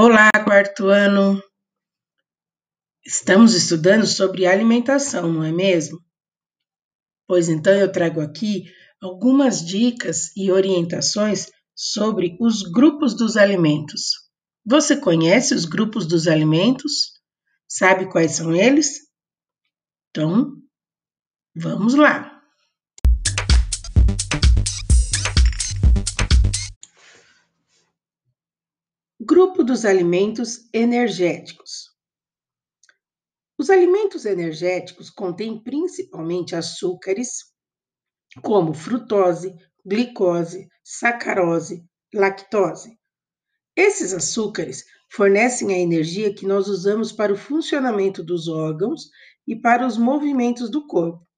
Olá, quarto ano! Estamos estudando sobre alimentação, não é mesmo? Pois então eu trago aqui algumas dicas e orientações sobre os grupos dos alimentos. Você conhece os grupos dos alimentos? Sabe quais são eles? Então, vamos lá! Dos alimentos energéticos. Os alimentos energéticos contêm principalmente açúcares, como frutose, glicose, sacarose, lactose. Esses açúcares fornecem a energia que nós usamos para o funcionamento dos órgãos e para os movimentos do corpo.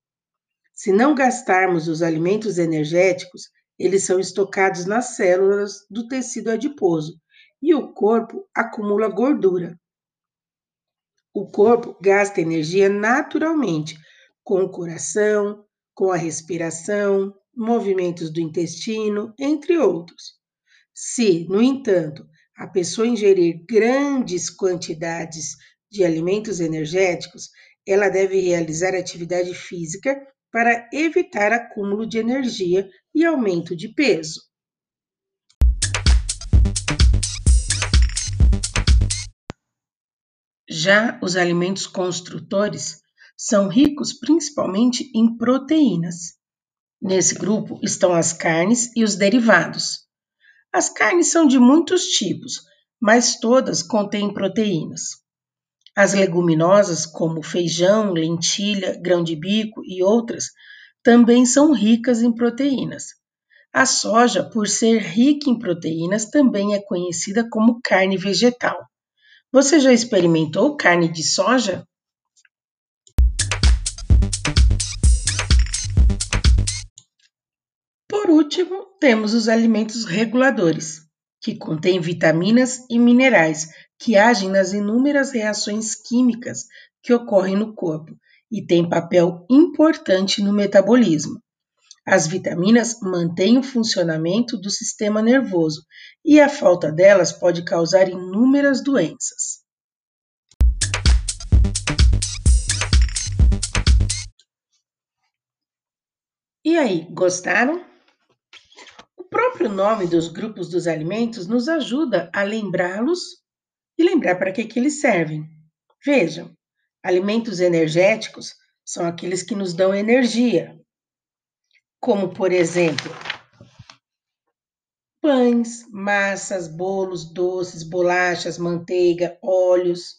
Se não gastarmos os alimentos energéticos, eles são estocados nas células do tecido adiposo e o corpo acumula gordura. O corpo gasta energia naturalmente com o coração, com a respiração, movimentos do intestino, entre outros. Se, no entanto, a pessoa ingerir grandes quantidades de alimentos energéticos, ela deve realizar atividade física para evitar acúmulo de energia e aumento de peso. Já os alimentos construtores são ricos principalmente em proteínas. Nesse grupo estão as carnes e os derivados. As carnes são de muitos tipos, mas todas contêm proteínas. As leguminosas, como feijão, lentilha, grão de bico e outras, também são ricas em proteínas. A soja, por ser rica em proteínas, também é conhecida como carne vegetal. Você já experimentou carne de soja? Por último, temos os alimentos reguladores, que contêm vitaminas e minerais que agem nas inúmeras reações químicas que ocorrem no corpo e têm papel importante no metabolismo. As vitaminas mantêm o funcionamento do sistema nervoso e a falta delas pode causar inúmeras doenças. E aí, gostaram? O próprio nome dos grupos dos alimentos nos ajuda a lembrá-los e lembrar para que, que eles servem. Vejam, alimentos energéticos são aqueles que nos dão energia, como por exemplo, pães, massas, bolos, doces, bolachas, manteiga, óleos.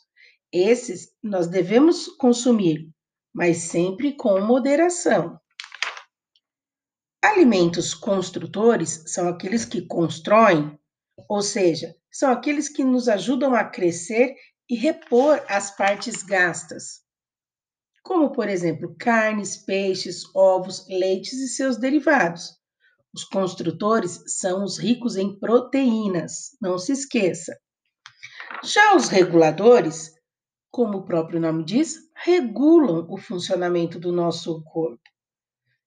Esses nós devemos consumir, mas sempre com moderação. Alimentos construtores são aqueles que constroem, ou seja, são aqueles que nos ajudam a crescer e repor as partes gastas como, por exemplo, carnes, peixes, ovos, leites e seus derivados. Os construtores são os ricos em proteínas, não se esqueça. Já os reguladores, como o próprio nome diz, regulam o funcionamento do nosso corpo.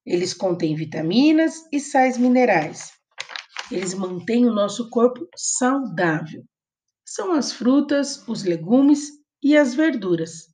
Eles contêm vitaminas e sais minerais. Eles mantêm o nosso corpo saudável. São as frutas, os legumes e as verduras.